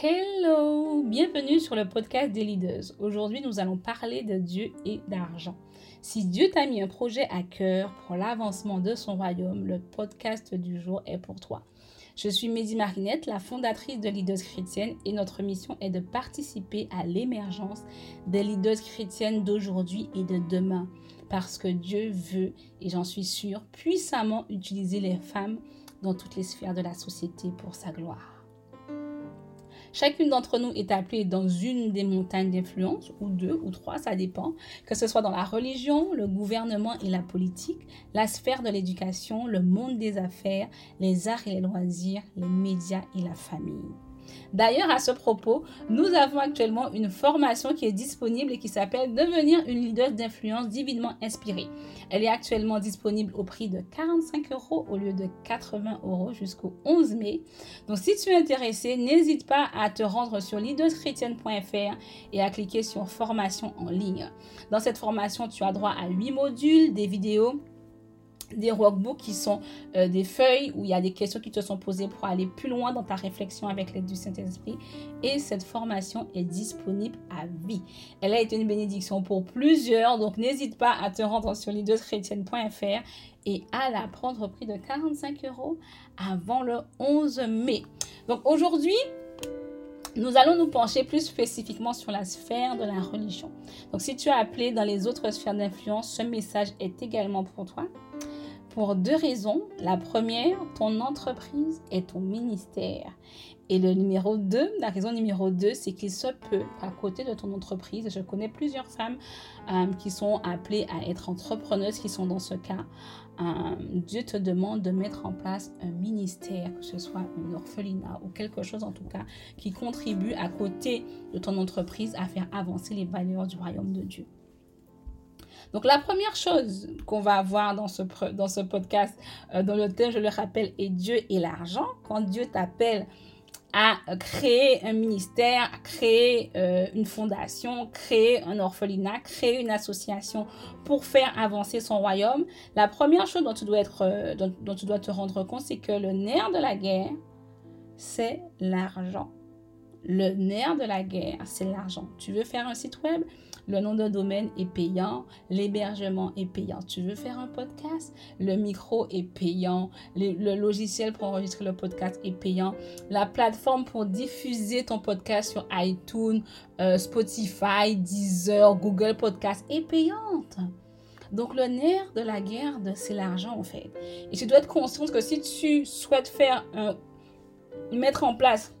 Hello, bienvenue sur le podcast des leaders. Aujourd'hui, nous allons parler de Dieu et d'argent. Si Dieu t'a mis un projet à cœur pour l'avancement de son royaume, le podcast du jour est pour toi. Je suis Mehdi Marinette, la fondatrice de Leaders Chrétiennes et notre mission est de participer à l'émergence des leaders chrétiennes d'aujourd'hui et de demain parce que Dieu veut, et j'en suis sûre, puissamment utiliser les femmes dans toutes les sphères de la société pour sa gloire. Chacune d'entre nous est appelée dans une des montagnes d'influence, ou deux, ou trois, ça dépend, que ce soit dans la religion, le gouvernement et la politique, la sphère de l'éducation, le monde des affaires, les arts et les loisirs, les médias et la famille. D'ailleurs, à ce propos, nous avons actuellement une formation qui est disponible et qui s'appelle Devenir une leader d'influence divinement inspirée. Elle est actuellement disponible au prix de 45 euros au lieu de 80 euros jusqu'au 11 mai. Donc, si tu es intéressé, n'hésite pas à te rendre sur leaderschrétienne.fr et à cliquer sur formation en ligne. Dans cette formation, tu as droit à 8 modules, des vidéos des workbooks qui sont euh, des feuilles où il y a des questions qui te sont posées pour aller plus loin dans ta réflexion avec l'aide du Saint-Esprit. Et cette formation est disponible à vie. Elle a été une bénédiction pour plusieurs, donc n'hésite pas à te rendre sur leaderschrétienne.fr et à la prendre au prix de 45 euros avant le 11 mai. Donc aujourd'hui, nous allons nous pencher plus spécifiquement sur la sphère de la religion. Donc si tu as appelé dans les autres sphères d'influence, ce message est également pour toi pour deux raisons. La première, ton entreprise et ton ministère. Et le numéro 2, la raison numéro 2, c'est qu'il se peut à côté de ton entreprise, je connais plusieurs femmes euh, qui sont appelées à être entrepreneuses, qui sont dans ce cas. Euh, Dieu te demande de mettre en place un ministère, que ce soit un orphelinat ou quelque chose en tout cas, qui contribue à côté de ton entreprise à faire avancer les valeurs du royaume de Dieu. Donc la première chose qu'on va avoir dans ce, podcast, euh, dans le thème, je le rappelle, est Dieu et l'argent. Quand Dieu t'appelle à créer un ministère, à créer euh, une fondation, créer un orphelinat, créer une association pour faire avancer son royaume, la première chose dont tu dois, euh, dont tu dois te rendre compte, c'est que le nerf de la guerre, c'est l'argent. Le nerf de la guerre, c'est l'argent. Tu veux faire un site web, le nom de domaine est payant, l'hébergement est payant. Tu veux faire un podcast, le micro est payant, le, logiciel pour enregistrer le podcast est payant, la plateforme pour diffuser ton podcast sur iTunes, euh, Spotify, Deezer, Google Podcast est payante. Donc le nerf de la guerre, c'est l'argent en fait. Et tu dois être conscient que si tu souhaites faire un, mettre en place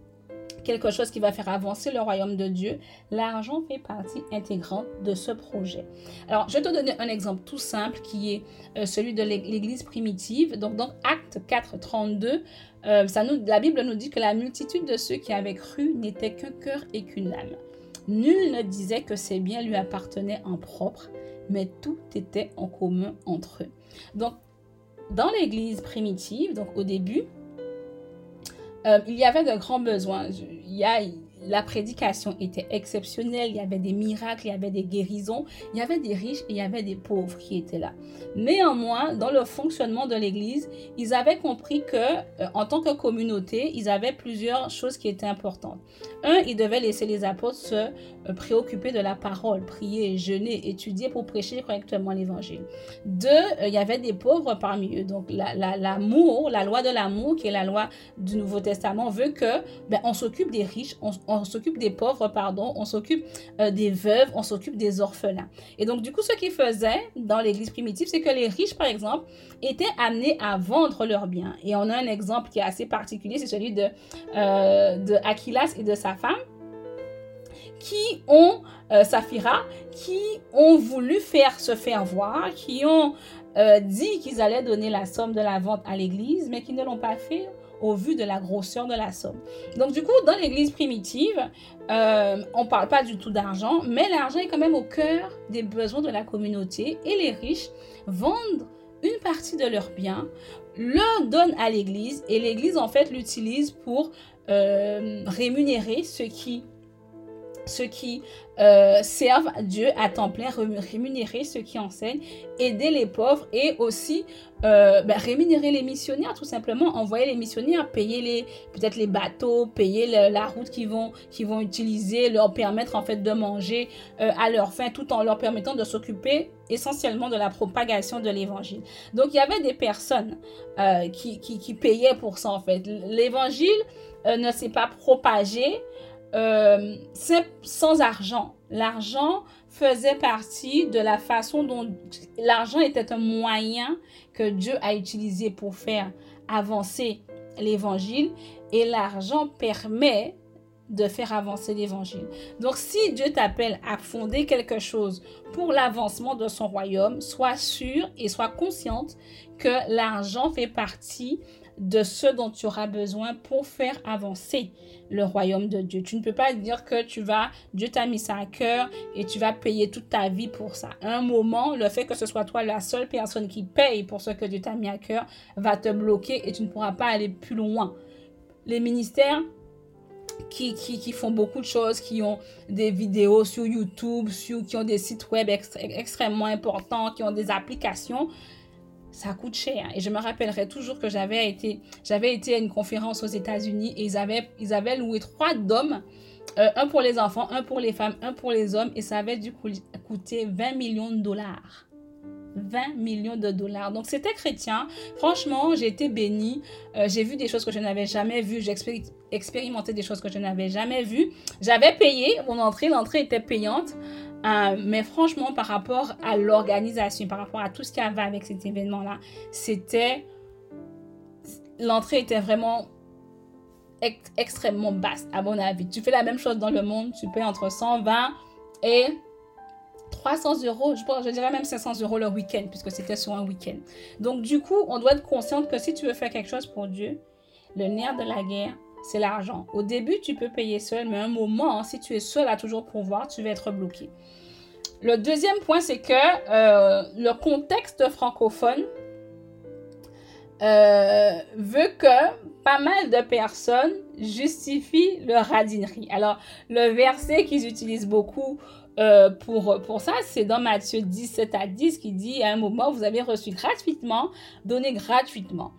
quelque chose qui va faire avancer le royaume de Dieu, l'argent fait partie intégrante de ce projet. Alors, je vais te donner un exemple tout simple qui est euh, celui de l'Église primitive. Donc, dans Acte 4, 32, euh, ça nous, la Bible nous dit que la multitude de ceux qui avaient cru n'était qu'un cœur et qu'une âme. Nul ne disait que ses biens lui appartenaient en propre, mais tout était en commun entre eux. Donc, dans l'Église primitive, donc au début, euh, il y avait de grands besoins. Il y a la prédication était exceptionnelle, il y avait des miracles, il y avait des guérisons, il y avait des riches et il y avait des pauvres qui étaient là. Néanmoins, dans le fonctionnement de l'Église, ils avaient compris que, euh, en tant que communauté, ils avaient plusieurs choses qui étaient importantes. Un, ils devaient laisser les apôtres se euh, préoccuper de la parole, prier, jeûner, étudier pour prêcher correctement l'Évangile. Deux, euh, il y avait des pauvres parmi eux. Donc, l'amour, la, loi de l'amour, qui est la loi du Nouveau Testament, veut que ben, on s'occupe des riches, on, on s'occupe des pauvres, pardon, on s'occupe euh, des veuves, on s'occupe des orphelins. Et donc, du coup, ce qu'ils faisaient dans l'Église primitive, c'est que les riches, par exemple, étaient amenés à vendre leurs biens. Et on a un exemple qui est assez particulier, c'est celui de, euh, de Aquilas et de sa femme qui ont, euh, Saphira, qui ont voulu faire se faire voir, qui ont dit qu'ils allaient donner la somme de la vente à l'Église, mais qui ne l'ont pas fait au vu de la grosseur de la somme. Donc du coup, dans l'Église primitive, euh, on ne parle pas du tout d'argent, mais l'argent est quand même au cœur des besoins de la communauté et les riches vendent une partie de leurs biens, le donnent à l'Église et l'Église en fait l'utilise pour euh, rémunérer ceux qui ceux qui euh, servent Dieu à temps plein, rémunérer ceux qui enseignent, aider les pauvres et aussi euh, ben, rémunérer les missionnaires, tout simplement, envoyer les missionnaires, payer les peut-être les bateaux, payer la route qu'ils vont, vont utiliser, leur permettre en fait de manger euh, à leur faim, tout en leur permettant de s'occuper essentiellement de la propagation de l'évangile. Donc il y avait des personnes qui, qui, qui, payaient pour ça en fait. L'évangile ne s'est pas propagé euh, sans argent. L'argent faisait partie de la façon dont l'argent était un moyen que Dieu a utilisé pour faire avancer l'évangile et l'argent permet de faire avancer l'évangile. Donc si Dieu t'appelle à fonder quelque chose pour l'avancement de son royaume, sois sûr et sois consciente que l'argent fait partie de ce dont tu auras besoin pour faire avancer le royaume de Dieu. Tu ne peux pas dire que tu vas, Dieu t'a mis ça à cœur et tu vas payer toute ta vie pour ça. un moment, le fait que ce soit toi la seule personne qui paye pour ce que Dieu t'a mis à cœur va te bloquer et tu ne pourras pas aller plus loin. Les ministères qui, qui, font beaucoup de choses, qui ont des vidéos sur YouTube, sur, qui ont des sites web extrêmement importants, qui ont des applications, ça coûte cher. Et je me rappellerai toujours que j'avais été, j'avais été à une conférence aux États-Unis et ils avaient, ils avaient loué trois dômes, euh, un pour les enfants, un pour les femmes, un pour les hommes, et ça avait dû coûter 20 millions de dollars. 20 millions de dollars. Donc c'était chrétien. Franchement, j'ai été bénie. Euh, j'ai vu des choses que je n'avais jamais vues. J'ai expérimenté des choses que je n'avais jamais vues. J'avais payé mon entrée. L'entrée était payante. Euh, mais franchement, par rapport à l'organisation, par rapport à tout ce qui avait avec cet événement-là, c'était... L'entrée était vraiment extrêmement basse, à mon avis. Tu fais la même chose dans le monde, tu payes entre 120 et 300 euros, je, je dirais même 500 euros le week-end, puisque c'était sur un week-end. Donc, du coup, on doit être consciente que si tu veux faire quelque chose pour Dieu, le nerf de la guerre, c'est l'argent. Au début, tu peux payer seul, mais un moment, si tu es seul à toujours pouvoir, tu vas être bloqué. Le deuxième point, c'est que euh, le contexte francophone euh, veut que pas mal de personnes justifient leur radinerie. Alors, le verset qu'ils utilisent beaucoup euh, pour, pour ça, c'est dans Matthieu 17 à 10 qui dit à un moment, vous avez reçu gratuitement, donné gratuitement.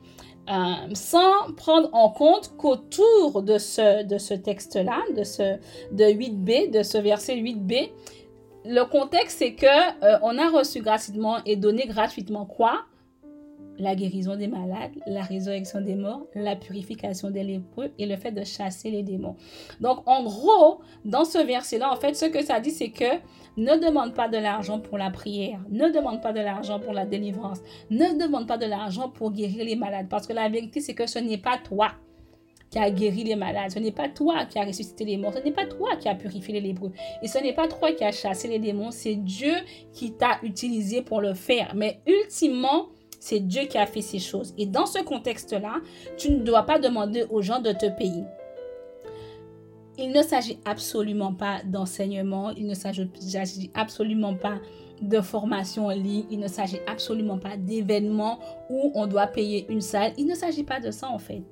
Euh, sans prendre en compte qu'autour de ce, de ce texte-là, de ce de 8b, de ce verset 8b, le contexte c'est que euh, on a reçu gratuitement et donné gratuitement quoi? La guérison des malades, la résurrection des morts, la purification des lépreux et le fait de chasser les démons. Donc, en gros, dans ce verset-là, en fait, ce que ça dit, c'est que ne demande pas de l'argent pour la prière, ne demande pas de l'argent pour la délivrance, ne demande pas de l'argent pour guérir les malades, parce que la vérité, c'est que ce n'est pas toi qui a guéri les malades. Ce n'est pas toi qui a ressuscité les morts. Ce n'est pas toi qui a purifié les lépreux. Et ce n'est pas toi qui a chassé les démons. C'est Dieu qui t'a utilisé pour le faire. Mais ultimement, c'est Dieu qui a fait ces choses. Et dans ce contexte-là, tu ne dois pas demander aux gens de te payer. Il ne s'agit absolument pas d'enseignement, il ne s'agit absolument pas de formation en ligne, il ne s'agit absolument pas d'événements où on doit payer une salle. Il ne s'agit pas de ça en fait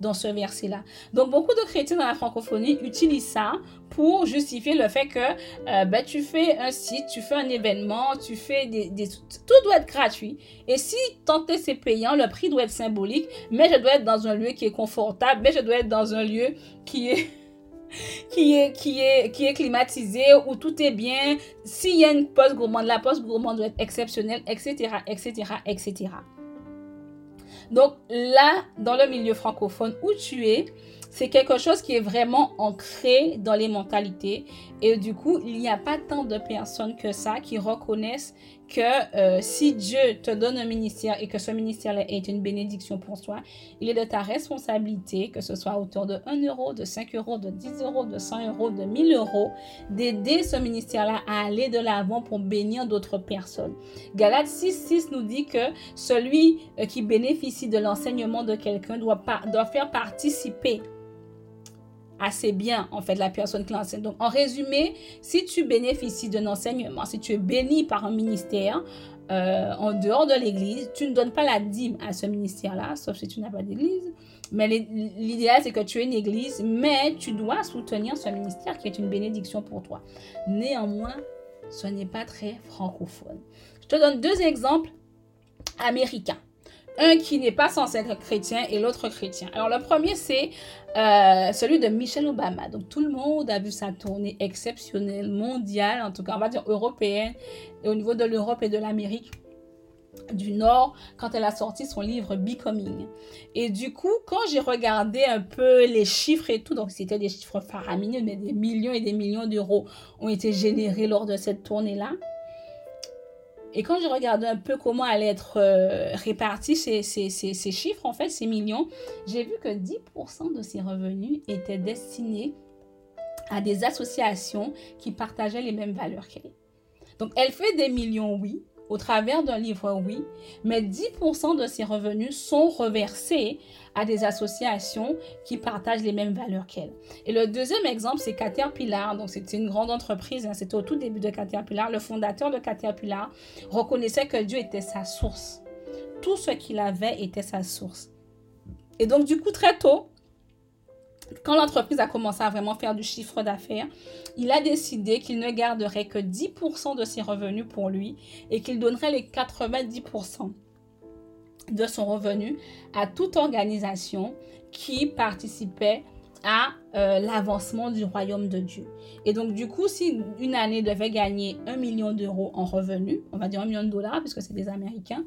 dans ce verset-là. Donc, beaucoup de chrétiens dans la francophonie utilisent ça pour justifier le fait que euh, ben, tu fais un site, tu fais un événement, tu fais des, Tout doit être gratuit. Et si tant c'est payant, le prix doit être symbolique, mais je dois être dans un lieu qui est confortable, mais je dois être dans un lieu qui est... qui est, qui, est, qui est climatisé, où tout est bien. S'il y a une poste gourmande, la poste gourmande doit être exceptionnelle, etc., etc., etc. Donc là, dans le milieu francophone où tu es, c'est quelque chose qui est vraiment ancré dans les mentalités. Et du coup, il n'y a pas tant de personnes que ça qui reconnaissent que euh, si Dieu te donne un ministère et que ce ministère-là est une bénédiction pour toi, il est de ta responsabilité, que ce soit autour de 1 euro, de 5 euros, de 10 euros, de 100 euros, de 1000 euros, d'aider ce ministère-là à aller de l'avant pour bénir d'autres personnes. Galates 6, 6 nous dit que celui euh, qui bénéficie de l'enseignement de quelqu'un doit, doit faire participer assez bien, en fait, la personne qui l'enseigne. Donc, en résumé, si tu bénéficies d'un enseignement, si tu es béni par un ministère, euh, en dehors de l'Église. Tu ne donnes pas la dîme à ce ministère-là, sauf si tu n'as pas d'Église. Mais l'idéal, c'est que tu aies une Église, mais tu dois soutenir ce ministère qui est une bénédiction pour toi. Néanmoins, ce n'est pas très francophone. Je te donne deux exemples américains. Un qui n'est pas censé être chrétien et l'autre chrétien. Alors le premier, c'est euh, celui de Michelle Obama. Donc tout le monde a vu sa tournée exceptionnelle, mondiale, en tout cas on va dire européenne, et au niveau de l'Europe et de l'Amérique du Nord quand elle a sorti son livre Becoming. Et du coup, quand j'ai regardé un peu les chiffres et tout, donc c'était des chiffres faramineux, mais des millions et des millions d'euros ont été générés lors de cette tournée-là. Et quand j'ai regardé un peu comment allaient être euh, répartis ces, ces, ces, chiffres, en fait, ces millions, j'ai vu que 10% de ces revenus étaient destinés à des associations qui partageaient les mêmes valeurs qu'elle. Donc, elle fait des millions, oui, au travers d'un livre, oui, mais 10% de ses revenus sont reversés à des associations qui partagent les mêmes valeurs qu'elle. Et le deuxième exemple, c'est Caterpillar. Donc, c'est une grande entreprise. Hein. C'était au tout début de Caterpillar. Le fondateur de Caterpillar reconnaissait que Dieu était sa source. Tout ce qu'il avait était sa source. Et donc, du coup, très tôt, quand l'entreprise a commencé à vraiment faire du chiffre d'affaires, il a décidé qu'il ne garderait que 10% de ses revenus pour lui et qu'il donnerait les 90% de son revenu à toute organisation qui participait à euh, l'avancement du royaume de Dieu. Et donc, du coup, si une année devait gagner un million d'euros en revenus, on va dire un million de dollars, puisque c'est des Américains,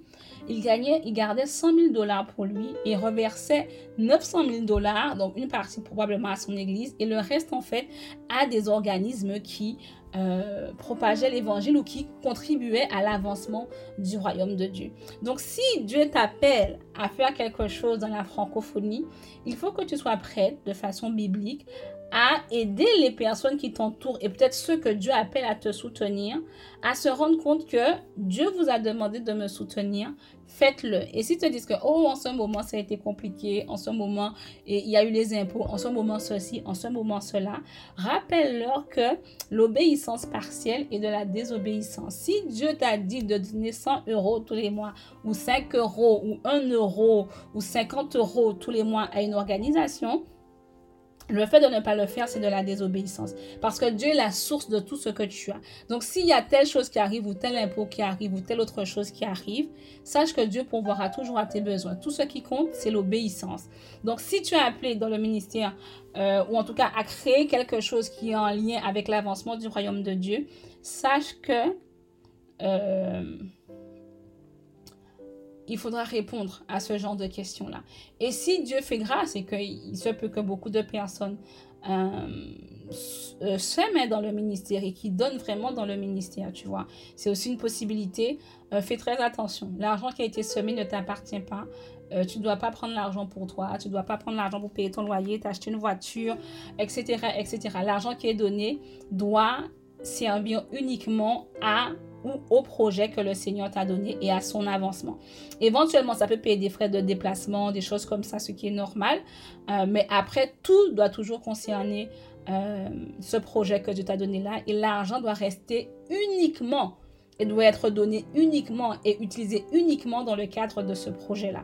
il, gagnait, il gardait 100 000 dollars pour lui et reversait 900 000 dollars, donc une partie probablement à son église, et le reste, en fait, à des organismes qui euh, propageaient l'évangile ou qui contribuaient à l'avancement du royaume de Dieu. Donc si Dieu t'appelle à faire quelque chose dans la francophonie, il faut que tu sois prête de façon biblique à aider les personnes qui t'entourent et peut-être ceux que Dieu appelle à te soutenir, à se rendre compte que Dieu vous a demandé de me soutenir, faites-le. Et si te disent que, oh, en ce moment, ça a été compliqué, en ce moment, il y a eu les impôts, en ce moment, ceci, en ce moment, cela, rappelle-leur que l'obéissance partielle est de la désobéissance. Si Dieu t'a dit de donner 100 euros tous les mois, ou 5 euros, ou 1 euro, ou 50 euros tous les mois à une organisation, le fait de ne pas le faire, c'est de la désobéissance. Parce que Dieu est la source de tout ce que tu as. Donc, s'il y a telle chose qui arrive, ou tel impôt qui arrive, ou telle autre chose qui arrive, sache que Dieu pourvoira toujours à tes besoins. Tout ce qui compte, c'est l'obéissance. Donc, si tu es appelé dans le ministère, euh, ou en tout cas à créer quelque chose qui est en lien avec l'avancement du royaume de Dieu, sache que... Euh, il faudra répondre à ce genre de questions-là. Et si Dieu fait grâce et qu'il se peut que beaucoup de personnes euh, euh, se mettent dans le ministère et qui donnent vraiment dans le ministère, tu vois, c'est aussi une possibilité. Euh, fais très attention. L'argent qui a été semé ne t'appartient pas. tu ne dois pas prendre l'argent pour toi, tu ne dois pas prendre l'argent pour payer ton loyer, t'acheter une voiture, etc. etc. L'argent qui est donné doit servir uniquement à ou au projet que le Seigneur t'a donné et à son avancement. Éventuellement, ça peut payer des frais de déplacement, des choses comme ça, ce qui est normal. Euh, mais après, tout doit toujours concerner euh, ce projet que Dieu t'a donné là. Et l'argent doit rester uniquement et doit être donné uniquement et utilisé uniquement dans le cadre de ce projet-là.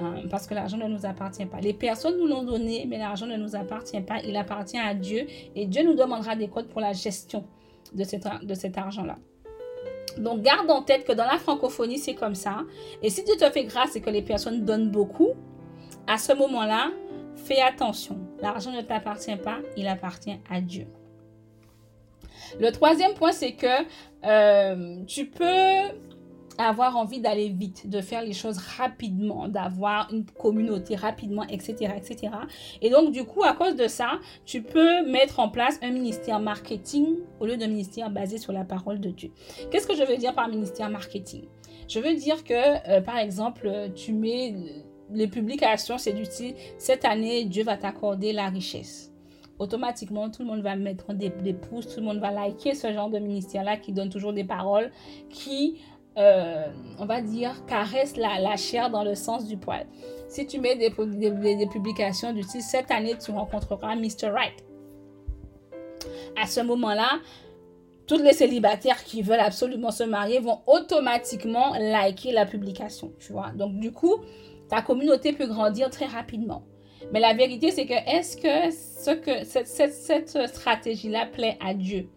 Euh, parce que l'argent ne nous appartient pas. Les personnes nous l'ont donné, mais l'argent ne nous appartient pas. Il appartient à Dieu et Dieu nous demandera des codes pour la gestion de de cet argent-là. Donc, garde en tête que dans la francophonie, c'est comme ça. Et si Dieu te fait grâce et que les personnes donnent beaucoup, à ce moment-là, fais attention. L'argent ne t'appartient pas, il appartient à Dieu. Le troisième point, c'est que euh, tu peux avoir envie d'aller vite, de faire les choses rapidement, d'avoir une communauté rapidement, etc., etc. Et donc, du coup, à cause de ça, tu peux mettre en place un ministère marketing au lieu d'un ministère basé sur la parole de Dieu. Qu'est-ce que je veux dire par ministère marketing? Je veux dire que, euh, par exemple, tu mets les publications, c'est du style, cette année, Dieu va t'accorder la richesse automatiquement, tout le monde va mettre des, des, pouces, tout le monde va liker ce genre de ministère-là qui donne toujours des paroles qui euh, on va dire, caresse la, chair dans le sens du poil. Si tu mets des, des, publications du style cette année, tu rencontreras Mr. Right. À ce moment-là, toutes les célibataires qui veulent absolument se marier vont automatiquement liker la publication, tu vois. Donc, du coup, ta communauté peut grandir très rapidement. Mais la vérité, c'est que est-ce que, ce que cette, stratégie-là plaît à Dieu?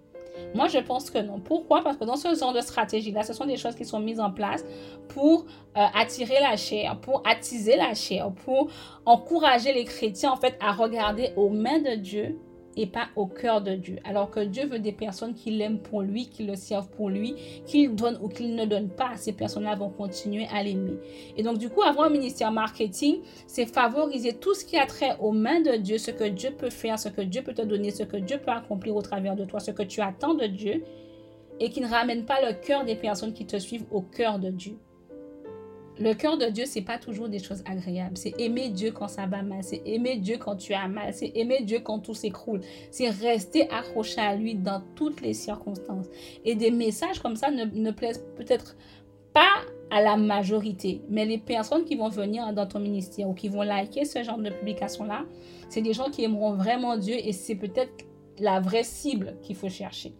Moi, je pense que non. Pourquoi? Parce que dans ce genre de stratégie-là, ce sont des choses qui sont mises en place pour euh, attirer la chair, pour attiser la chair, pour encourager les chrétiens, en fait, à regarder aux mains de Dieu et pas au cœur de Dieu. Alors que Dieu veut des personnes qui l'aiment pour lui, qui le servent pour lui, qu'il donne ou qu'il ne donne pas. Ces personnes-là vont continuer à l'aimer. Et donc, du coup, avoir un ministère marketing, c'est favoriser tout ce qui a trait aux mains de Dieu, ce que Dieu peut faire, ce que Dieu peut te donner, ce que Dieu peut accomplir au travers de toi, ce que tu attends de Dieu et qui ne ramène pas le cœur des personnes qui te suivent au cœur de Dieu. Le cœur de Dieu, c'est pas toujours des choses agréables. C'est aimer Dieu quand ça va mal. C'est aimer Dieu quand tu as mal. C'est aimer Dieu quand tout s'écroule. C'est rester accroché à lui dans toutes les circonstances. Et des messages comme ça ne, ne plaisent peut-être pas à la majorité, mais les personnes qui vont venir dans ton ministère ou qui vont liker ce genre de publication-là, c'est des gens qui aimeront vraiment Dieu et c'est peut-être la vraie cible qu'il faut chercher.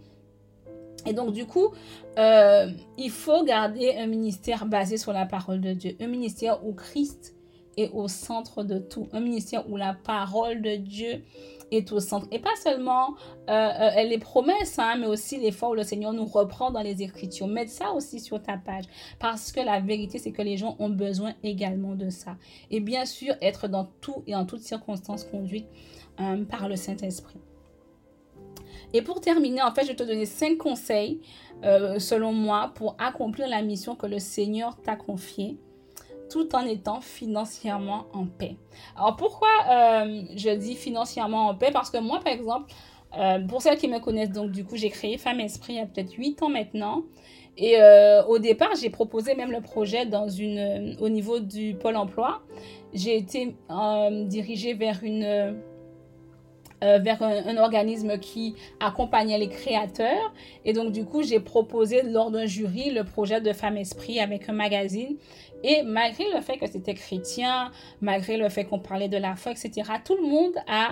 Et donc, du coup, euh, il faut garder un ministère basé sur la parole de Dieu. Un ministère où Christ est au centre de tout. Un ministère où la parole de Dieu est au centre. Et pas seulement euh, euh, les promesses, hein, mais aussi les fois où le Seigneur nous reprend dans les Écritures. Mets ça aussi sur ta page. Parce que la vérité, c'est que les gens ont besoin également de ça. Et bien sûr, être dans tout et en toutes circonstances conduites par le Saint-Esprit. Et pour terminer, en fait, je vais te donner cinq conseils, euh, selon moi, pour accomplir la mission que le Seigneur t'a confiée tout en étant financièrement en paix. Alors pourquoi euh, je dis financièrement en paix? Parce que moi, par exemple, euh, pour celles qui me connaissent, donc du coup, j'ai créé Femme Esprit il y a peut-être 8 ans maintenant. Et au départ, j'ai proposé même le projet dans une, au niveau du pôle emploi. J'ai été dirigée vers une euh, vers un, organisme qui accompagnait les créateurs. Et donc, du coup, j'ai proposé lors d'un jury le projet de Femme Esprit avec un magazine. Et malgré le fait que c'était chrétien, malgré le fait qu'on parlait de la foi, etc., tout le monde a,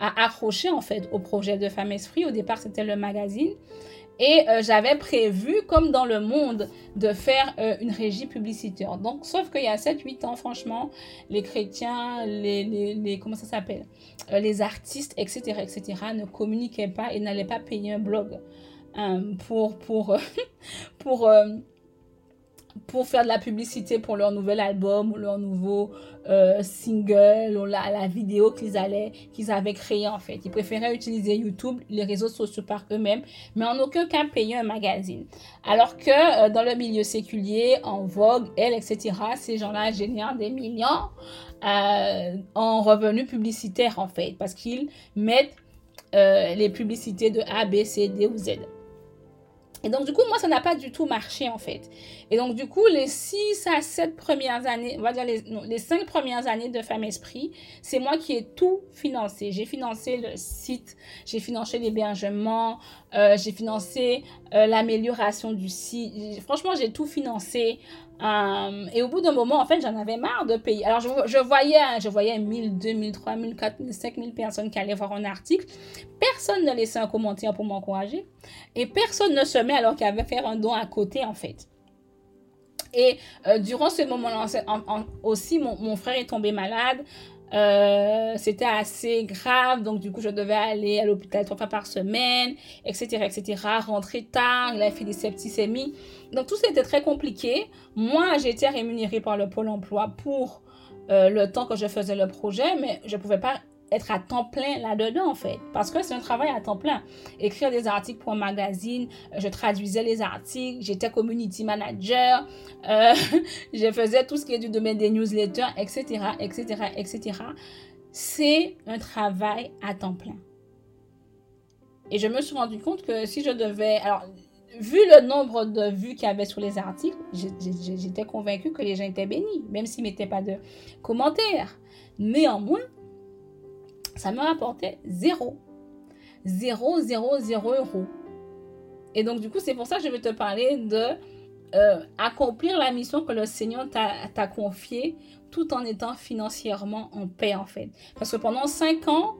a accroché en fait au projet de Femme Esprit. Au départ, c'était le magazine. Et euh, j'avais prévu, comme dans le monde, de faire euh, une régie publicitaire. Donc, sauf qu'il y a 7-8 ans, franchement, les chrétiens, les, les, les comment ça s'appelle, euh, les artistes, etc., etc., ne communiquaient pas et n'allaient pas payer un blog pour, pour, pour pour faire de la publicité pour leur nouvel album ou leur nouveau euh, single ou la, vidéo qu'ils allaient qu'ils avaient créé en fait. Ils préféraient utiliser YouTube, les réseaux sociaux par eux-mêmes, mais en aucun cas payer un magazine. Alors que euh, dans le milieu séculier, en Vogue, elle, etc., ces gens-là génèrent des millions euh, en revenus publicitaires en fait, parce qu'ils mettent les publicités de A, B, C, D ou Z. Et donc, du coup, moi, ça n'a pas du tout marché, en fait. Et donc, du coup, les 6 à 7 premières années, on va dire les, non, les 5 premières années de Femme Esprit, c'est moi qui ai tout financé. J'ai financé le site, j'ai financé l'hébergement, euh, j'ai financé euh, l'amélioration du site. Franchement, j'ai tout financé. Euh, et au bout d'un moment, en fait, j'en avais marre de payer. Alors, je, je voyais, hein, je voyais 1000, 2000, 3000, 4000, 5000 personnes qui allaient voir un article. Personne ne laissait un commentaire pour m'encourager. Et personne ne se met alors qu'il avait faire un don à côté, en fait. Et euh, durant ce moment-là aussi, mon, mon, frère est tombé malade. Euh, c'était assez grave, donc du coup, je devais aller à l'hôpital trois fois par semaine, etc., etc., rentrer tard, il a fait des septicémies. Donc tout ça était très compliqué. Moi, j'ai été rémunérée par le Pôle emploi pour euh, le temps que je faisais le projet, mais je ne pouvais pas être à temps plein là-dedans, en fait. Parce que c'est un travail à temps plein. Écrire des articles pour un magazine, euh, je traduisais les articles, j'étais community manager, euh, je faisais tout ce qui est du domaine des newsletters, etc., etc., etc. C'est un travail à temps plein. Et je me suis rendu compte que si je devais... Alors, vu le nombre de vues qu'il y avait sur les articles, j'étais convaincue que les gens étaient bénis, même s'ils ne mettaient pas de commentaires. Néanmoins, ça me rapportait zéro. Zéro, zéro, zéro euros. Et donc, du coup, c'est pour ça que je vais te parler de euh, accomplir la mission que le Seigneur t'a confiée tout en étant financièrement en paix, en fait. Parce que pendant cinq ans,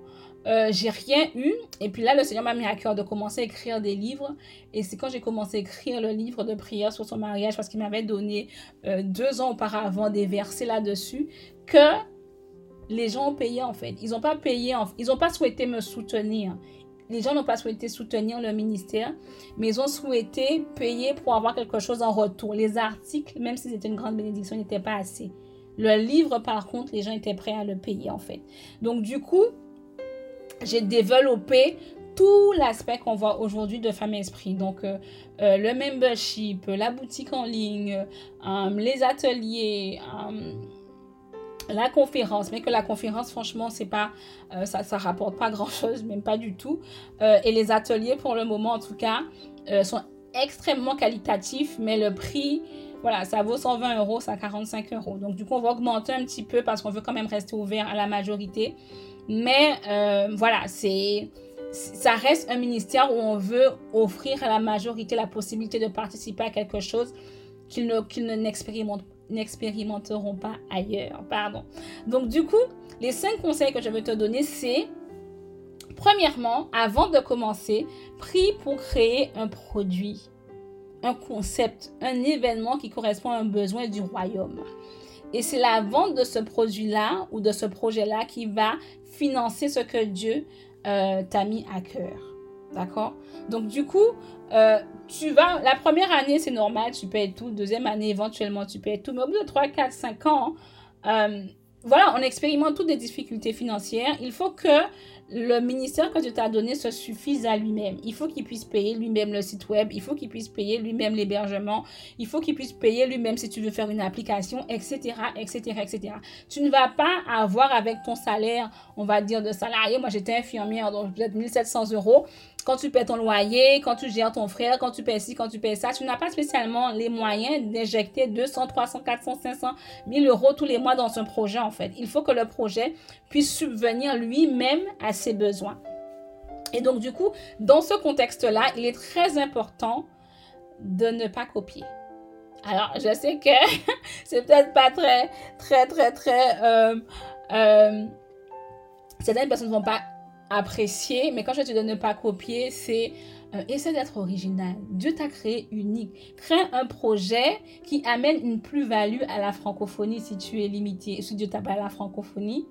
euh, j'ai rien eu. Et puis là, le Seigneur m'a mis à cœur de commencer à écrire des livres. Et c'est quand j'ai commencé à écrire le livre de prière sur son mariage, parce qu'il m'avait donné euh, deux ans auparavant des versets là-dessus, que les gens ont payé en fait. Ils n'ont pas payé, ils n'ont pas souhaité me soutenir. Les gens n'ont pas souhaité soutenir le ministère, mais ils ont souhaité payer pour avoir quelque chose en retour. Les articles, même si c'était une grande bénédiction, n'étaient pas assez. Le livre, par contre, les gens étaient prêts à le payer en fait. Donc du coup, j'ai développé tout l'aspect qu'on voit aujourd'hui de Femme Esprit. Donc, euh, euh, le membership, la boutique en ligne, euh, les ateliers, la conférence. Mais que la conférence, franchement, c'est pas, ça, ça rapporte pas grand chose, même pas du tout. et les ateliers, pour le moment, en tout cas, sont extrêmement qualitatifs, mais le prix, voilà, ça vaut 120 euros, ça 45 euros. Donc, du coup, on va augmenter un petit peu parce qu'on veut quand même rester ouvert à la majorité. Mais euh, voilà, c'est ça reste un ministère où on veut offrir à la majorité la possibilité de participer à quelque chose qu'ils ne, qu'ils ne n'expérimenteront pas ailleurs. Pardon. Donc du coup, les cinq conseils que je veux te donner, c'est premièrement, avant de commencer, prie pour créer un produit, un concept, un événement qui correspond à un besoin du royaume. Et c'est la vente de ce produit-là ou de ce projet-là qui va financer ce que Dieu euh, t'a mis à cœur. D'accord? Donc, du coup, euh, tu vas. La première année, c'est normal, tu payes tout. Deuxième année, éventuellement, tu payes tout. Mais au bout de 3, 4, 5 ans, euh, voilà, on expérimente toutes des difficultés financières. Il faut que le ministère que Dieu t'a donné se suffise à lui-même. Il faut qu'il puisse payer lui-même le site web, il faut qu'il puisse payer lui-même l'hébergement, il faut qu'il puisse payer lui-même si tu veux faire une application, etc., etc., etc. Tu ne vas pas avoir avec ton salaire, on va dire, de salarié. Moi, j'étais infirmière, donc peut-être 1700 euros quand tu paies ton loyer, quand tu gères ton frère, quand tu paies ci, quand tu paies ça, tu n'as pas spécialement les moyens d'injecter 200, 300, 400, 500, 1000 euros tous les mois dans un projet, en fait. Il faut que le projet puisse subvenir lui-même à ses besoins. Et donc, du coup, dans ce contexte-là, il est très important de ne pas copier. Alors, je sais que c'est peut-être pas très, très, très, très... Euh, euh, certaines personnes ne vont pas apprécier, mais quand je te de ne pas copier, c'est euh, essayer d'être original. Dieu t'a créé unique. Crée un projet qui amène une plus-value à la francophonie si tu es limité, si Dieu t'appelle à la francophonie.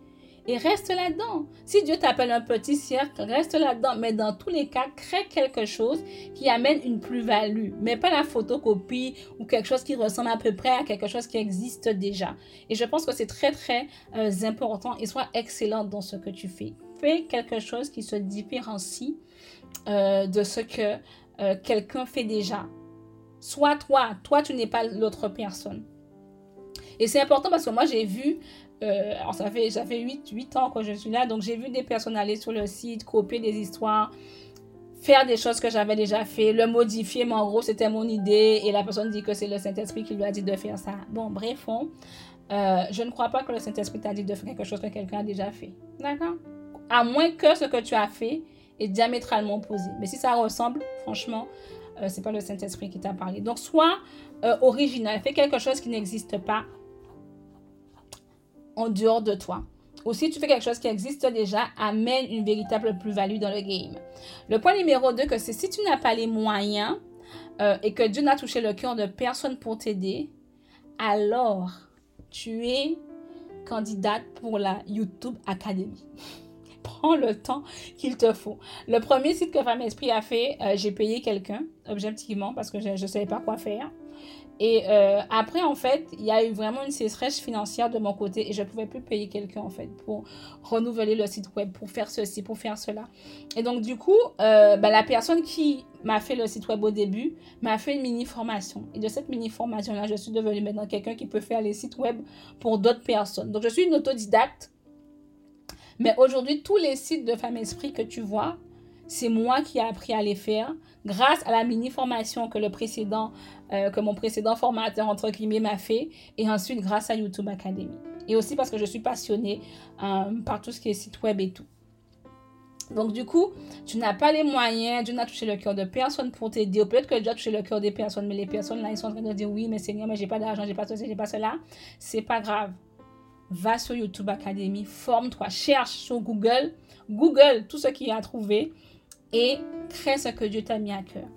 Et reste là-dedans. Si Dieu t'appelle un petit cercle, reste là-dedans. Mais dans tous les cas, crée quelque chose qui amène une plus-value. Mais pas la photocopie ou quelque chose qui ressemble à peu près à quelque chose qui existe déjà. Et je pense que c'est très, très euh, important et sois excellent dans ce que tu fais fais quelque chose qui se différencie euh, de ce que euh, quelqu'un fait déjà. Soit toi, toi tu n'es pas l'autre personne. Et c'est important parce que moi j'ai vu, euh, alors ça fait, ça fait 8, 8 ans que je suis là, donc j'ai vu des personnes aller sur le site, copier des histoires, faire des choses que j'avais déjà fait, le modifier, mais en gros c'était mon idée et la personne dit que c'est le Saint-Esprit qui lui a dit de faire ça. Bon, bref, je ne crois pas que le Saint-Esprit t'a dit de faire quelque chose que quelqu'un a déjà fait. D'accord? À moins que ce que tu as fait est diamétralement opposé. Mais si ça ressemble, franchement, ce euh, c'est pas le Saint-Esprit qui t'a parlé. Donc, sois euh, original. Fais quelque chose qui n'existe pas en dehors de toi. Ou si tu fais quelque chose qui existe déjà, amène une véritable plus-value dans le game. Le point numéro 2, que c'est si tu n'as pas les moyens euh, et que Dieu n'a touché le cœur de personne pour t'aider, alors tu es candidate pour la YouTube Academy prends le temps qu'il te faut. Le premier site que Femme Esprit a fait, euh, j'ai payé quelqu'un, objectivement, parce que je ne savais pas quoi faire. Et euh, après, en fait, il y a eu vraiment une sécheresse financière de mon côté et je ne pouvais plus payer quelqu'un, en fait, pour renouveler le site web, pour faire ceci, pour faire cela. Et donc, du coup, euh, ben, la personne qui m'a fait le site web au début m'a fait une mini-formation. Et de cette mini-formation-là, je suis devenue maintenant quelqu'un qui peut faire les sites web pour d'autres personnes. Donc, je suis une autodidacte mais aujourd'hui, tous les sites de Femme Esprit que tu vois, c'est moi qui ai appris à les faire grâce à la mini-formation que le précédent, euh, que mon précédent formateur, entre guillemets, m'a fait. Et ensuite, grâce à YouTube Academy. Et aussi parce que je suis passionnée euh, par tout ce qui est site web et tout. Donc, du coup, tu n'as pas les moyens, Dieu n'a touché le cœur de personne pour t'aider. Peut-être que Dieu a touché le cœur des personnes, mais les personnes là, ils sont en train de dire oui, mais Seigneur, mais j'ai pas d'argent, j'ai pas ceci, j'ai pas cela. C'est pas grave. Va sur YouTube Academy, forme-toi, cherche sur Google, Google tout ce qu'il y a à trouver et crée ce que Dieu t'a mis à cœur.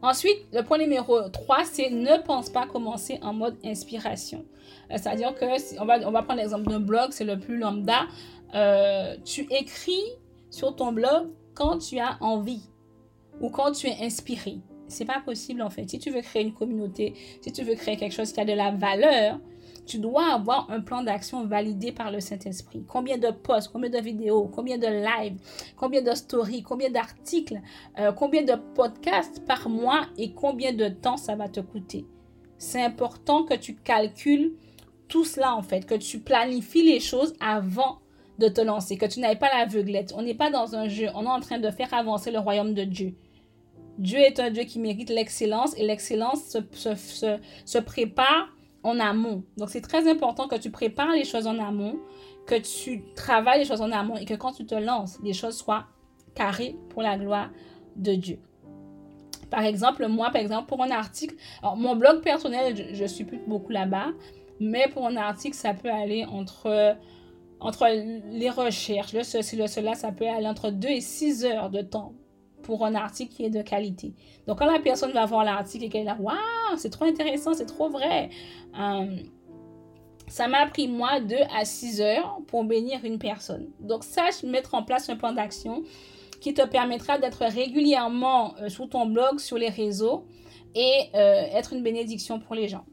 Ensuite, le point numéro 3, c'est ne pense pas commencer en mode inspiration. Euh, c'est-à-dire que, on va, on va prendre l'exemple d'un blog, c'est le plus lambda. Euh, tu écris sur ton blog quand tu as envie ou quand tu es inspiré. C'est pas possible en fait. Si tu veux créer une communauté, si tu veux créer quelque chose qui a de la valeur, tu dois avoir un plan d'action validé par le Saint-Esprit. Combien de posts, combien de vidéos, combien de lives, combien de stories, combien d'articles, euh, combien de podcasts par mois et combien de temps ça va te coûter. C'est important que tu calcules tout cela en fait, que tu planifies les choses avant de te lancer, que tu n'ailles pas l'aveuglette. On n'est pas dans un jeu, on est en train de faire avancer le royaume de Dieu. Dieu est un Dieu qui mérite l'excellence et l'excellence se, prépare en amont. Donc, c'est très important que tu prépares les choses en amont, que tu travailles les choses en amont et que quand tu te lances, les choses soient carrées pour la gloire de Dieu. Par exemple, moi, par exemple, pour un article, mon blog personnel, je suis plus beaucoup là-bas, mais pour un article, ça peut aller entre, entre les recherches, le ceci, le cela, ça peut aller entre 2 et 6 heures de temps pour un article qui est de qualité. Donc, quand la personne va voir l'article et qu'elle est là, waouh, c'est trop intéressant, c'est trop vrai. Euh, ça m'a pris moi 2 à 6 heures pour bénir une personne. Donc, sache mettre en place un plan d'action qui te permettra d'être régulièrement euh, sur ton blog, sur les réseaux et euh, être une bénédiction pour les gens.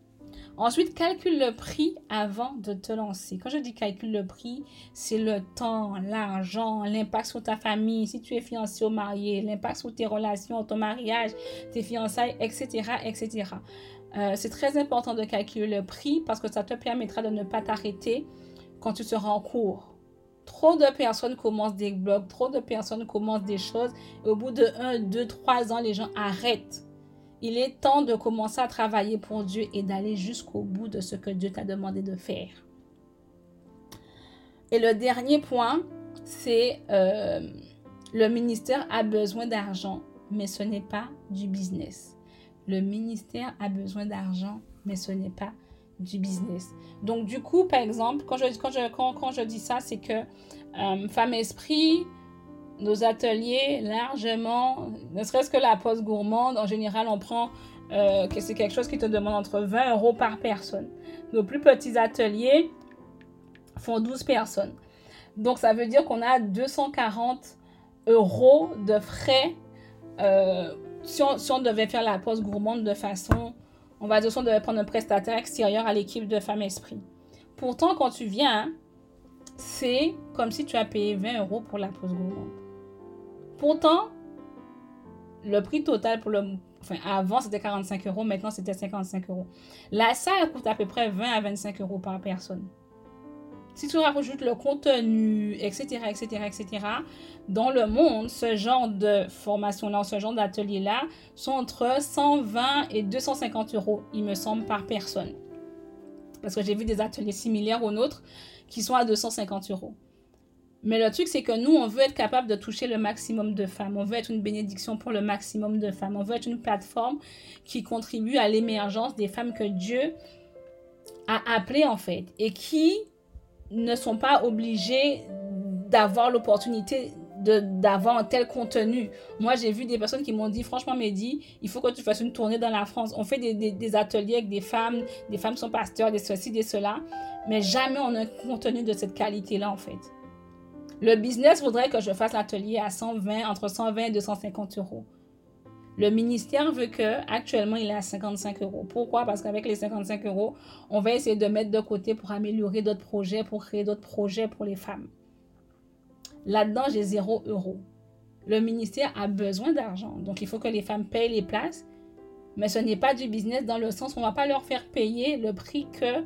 Ensuite, calcule le prix avant de te lancer. Quand je dis calcule le prix, c'est le temps, l'argent, l'impact sur ta famille, si tu es fiancé ou marié, l'impact sur tes relations, ton mariage, tes fiançailles, etc. etc. Euh, c'est très important de calculer le prix parce que ça te permettra de ne pas t'arrêter quand tu seras en cours. Trop de personnes commencent des blogs, trop de personnes commencent des choses et au bout de 1, 2, 3 ans, les gens arrêtent il est temps de commencer à travailler pour Dieu et d'aller jusqu'au bout de ce que Dieu t'a demandé de faire. Et le dernier point, c'est euh, le ministère a besoin d'argent, mais ce n'est pas du business. Le ministère a besoin d'argent, mais ce n'est pas du business. Donc du coup, par exemple, quand je, quand je, quand, je dis ça, c'est que euh, Femme Esprit, nos ateliers largement, ne serait-ce que la pause gourmande, en général, on prend, euh, que c'est quelque chose qui te demande entre 20 euros par personne. Nos plus petits ateliers font 12 personnes. Donc, ça veut dire qu'on a 240 euros de frais euh, si, on, devait faire la pause gourmande de façon, on va dire, si on devait prendre un prestataire extérieur à l'équipe de Femmes Esprit. Pourtant, quand tu viens, c'est comme si tu as payé 20 euros pour la pause gourmande. Pourtant, le prix total pour le. Enfin, avant c'était 45 euros, maintenant c'était 55 euros. La salle coûte à peu près 20 à 25 euros par personne. Si tu rajoutes le contenu, etc., etc., etc., dans le monde, ce genre de formation-là, ce genre d'atelier-là, sont entre 120 et 250 euros, il me semble, par personne. Parce que j'ai vu des ateliers similaires aux nôtres qui sont à 250 euros. Mais le truc, c'est que nous, on veut être capable de toucher le maximum de femmes. On veut être une bénédiction pour le maximum de femmes. On veut être une plateforme qui contribue à l'émergence des femmes que Dieu a appelées, en fait, et qui ne sont pas obligées d'avoir l'opportunité d'avoir un tel contenu. Moi, j'ai vu des personnes qui m'ont dit, franchement, Mehdi, il faut que tu fasses une tournée dans la France. On fait des, des, ateliers avec des femmes, des femmes sont pasteurs, des ceci, des cela, mais jamais on a un contenu de cette qualité-là, en fait. Le business voudrait que je fasse l'atelier à 120, entre 120 et 250 euros. Le ministère veut que actuellement il est à 55 euros. Pourquoi? Parce qu'avec les 55 euros, on va essayer de mettre de côté pour améliorer d'autres projets, pour créer d'autres projets pour les femmes. Là-dedans, j'ai 0 euros. Le ministère a besoin d'argent. Donc, il faut que les femmes payent les places. Mais ce n'est pas du business dans le sens où on ne va pas leur faire payer le prix que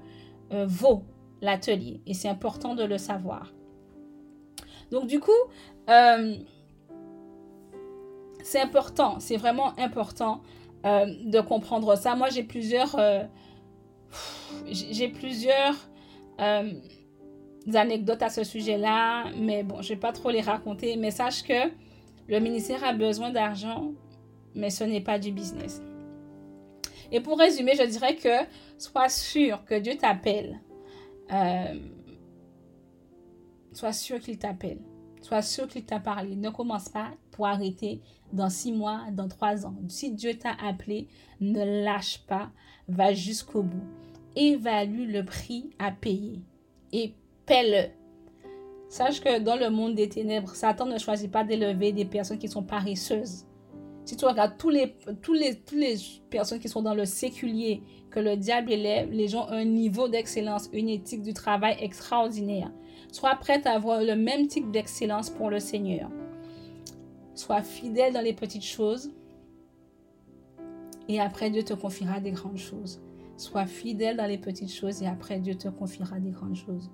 euh, vaut l'atelier. Et c'est important de le savoir. Donc du coup, euh, c'est important, c'est vraiment important euh, de comprendre ça. Moi, j'ai plusieurs, euh, j'ai plusieurs anecdotes à ce sujet-là, mais bon, je vais pas trop les raconter. Mais sache que le ministère a besoin d'argent, mais ce n'est pas du business. Et pour résumer, je dirais que sois sûr que Dieu t'appelle sois sûr qu'il t'appelle. Sois sûr qu'il t'a parlé. Ne commence pas pour arrêter dans six mois, dans trois ans. Si Dieu t'a appelé, ne lâche pas, va jusqu'au bout. Évalue le prix à payer et paie-le. Sache que dans le monde des ténèbres, Satan ne choisit pas d'élever des personnes qui sont paresseuses. Si tu regardes tous les, tous les, toutes les personnes qui sont dans le séculier, que le diable élève, les gens ont un niveau d'excellence, une éthique du travail extraordinaire. Sois prête à avoir le même type d'excellence pour le Seigneur. Sois fidèle dans les petites choses. Et après, Dieu te confiera des grandes choses. Sois fidèle dans les petites choses et après, Dieu te confiera des grandes choses.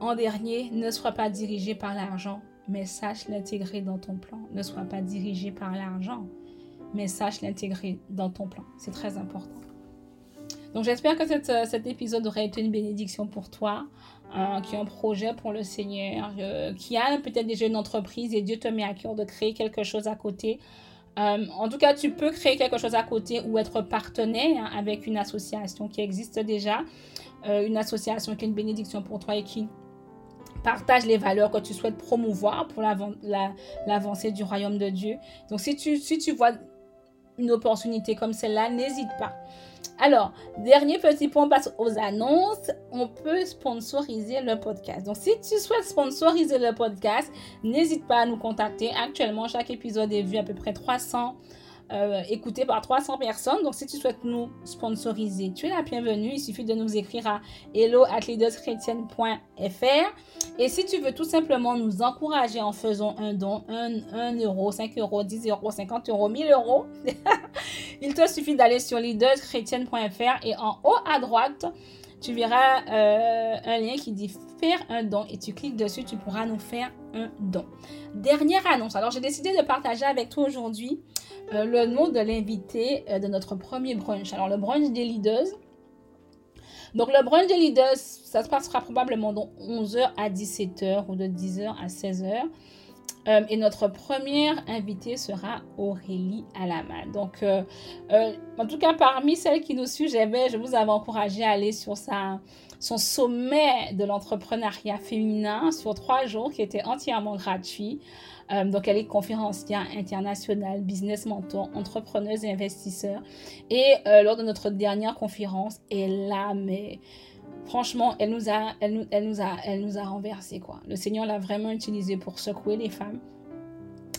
En dernier, ne sois pas dirigé par l'argent, mais sache l'intégrer dans ton plan. Ne sois pas dirigé par l'argent, mais sache l'intégrer dans ton plan. C'est très important. Donc j'espère que euh, cet épisode aurait été une bénédiction pour toi, euh, qui a un projet pour le Seigneur, euh, qui a peut-être déjà une entreprise et Dieu te met à cœur de créer quelque chose à côté. en tout cas, tu peux créer quelque chose à côté ou être partenaire avec une association qui existe déjà, une association qui est une bénédiction pour toi et qui partage les valeurs que tu souhaites promouvoir pour l'avancée du royaume de Dieu. Donc si tu vois une opportunité comme celle-là, n'hésite pas. Alors, dernier petit point, on passe aux annonces. On peut sponsoriser le podcast. Donc, si tu souhaites sponsoriser le podcast, n'hésite pas à nous contacter. Actuellement, chaque épisode est vu à peu près 300 euh, écouté par 300 personnes. Donc, si tu souhaites nous sponsoriser, tu es la bienvenue. Il suffit de nous écrire à hello.leaderschrétienne.fr. Et si tu veux tout simplement nous encourager en faisant un don, 1, euro, 5 euros, 10 euros, 50 euros, 1000 euros, il te suffit d'aller sur leaderschrétienne.fr et en haut à droite, tu verras euh, un lien qui dit faire un don et tu cliques dessus, tu pourras nous faire un don. Dernière annonce. Alors, j'ai décidé de partager avec toi aujourd'hui euh, le nom de l'invité euh, de notre premier brunch. Alors, le brunch des leaders. Donc, le brunch des leaders, ça se passera probablement de 11h à 17h ou de 10h à 16h. Euh, et notre première invitée sera Aurélie Alama. Donc, en tout cas, parmi celles qui nous suivent, je vous avais encouragé à aller sur sa, son sommet de l'entrepreneuriat féminin sur trois jours qui était entièrement gratuit. Euh, donc, elle est conférencière internationale, business mentor, entrepreneuse et investisseur. Et euh, lors de notre dernière conférence, elle a, mais franchement, elle nous a, elle renversé quoi. Le Seigneur l'a vraiment utilisé pour secouer les femmes.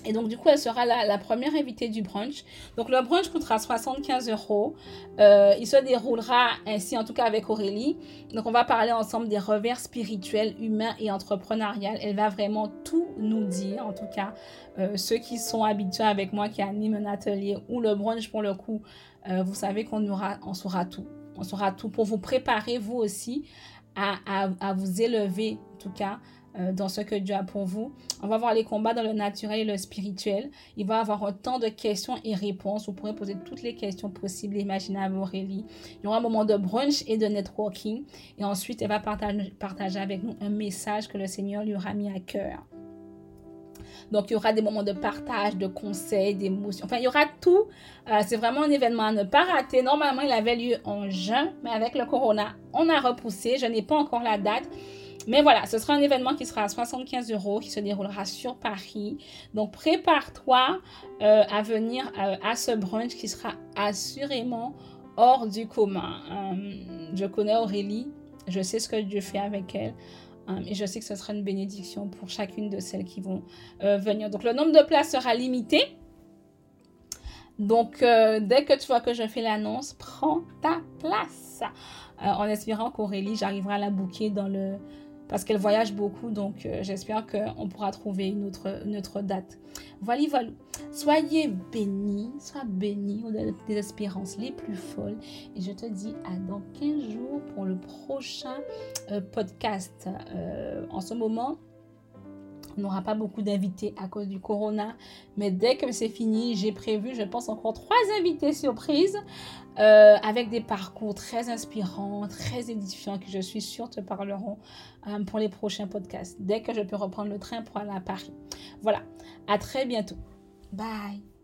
Et donc, du coup, elle sera la, première invitée du brunch. Donc, le brunch coûtera 75 euros. Euh, il se déroulera ainsi, en tout cas avec Aurélie. Donc, on va parler ensemble des revers spirituels, humains et entrepreneuriales. Elle va vraiment tout nous dire, en tout cas, euh, ceux qui sont habitués avec moi, qui animent un atelier ou le brunch pour le coup, euh, vous savez qu'on aura, on saura tout. On saura tout pour vous préparer, vous aussi, à, vous élever, en tout cas, euh, dans ce que Dieu a pour vous. On va voir les combats dans le naturel et le spirituel. Il va y avoir temps de questions et réponses. Vous pourrez poser toutes les questions possibles et imaginables à Aurélie. Il y aura un moment de brunch et de networking. Et ensuite, elle va partager, partager avec nous un message que le Seigneur lui aura mis à cœur. Donc, il y aura des moments de partage, de conseils, d'émotions. Enfin, il y aura tout. Euh, c'est vraiment un événement à ne pas rater. Normalement, il avait lieu en juin, mais avec le corona, on a repoussé. Je n'ai pas encore la date. Mais voilà, ce sera un événement qui sera à 75 euros, qui se déroulera sur Paris. Donc prépare-toi euh, à venir euh, à ce brunch qui sera assurément hors du commun. Je connais Aurélie, je sais ce que Dieu fait avec elle. Et je sais que ce sera une bénédiction pour chacune de celles qui vont venir. Donc le nombre de places sera limité. Donc dès que tu vois que je fais l'annonce, prends ta place. en espérant qu'Aurélie, j'arriverai à la bouquer dans le, parce qu'elle voyage beaucoup, donc euh, j'espère qu'on pourra trouver une autre, date. Voilà, voilà. Soyez bénis, sois bénis des espérances les plus folles. Et je te dis à dans 15 jours pour le prochain euh, podcast. Euh, en ce moment, n'aura pas beaucoup d'invités à cause du corona. Mais dès que c'est fini, j'ai prévu, je pense, encore trois invités surprises euh, avec des parcours très inspirants, très édifiants que je suis sûre te parleront euh, pour les prochains podcasts. Dès que je peux reprendre le train pour aller à Paris. Voilà. À très bientôt. Bye.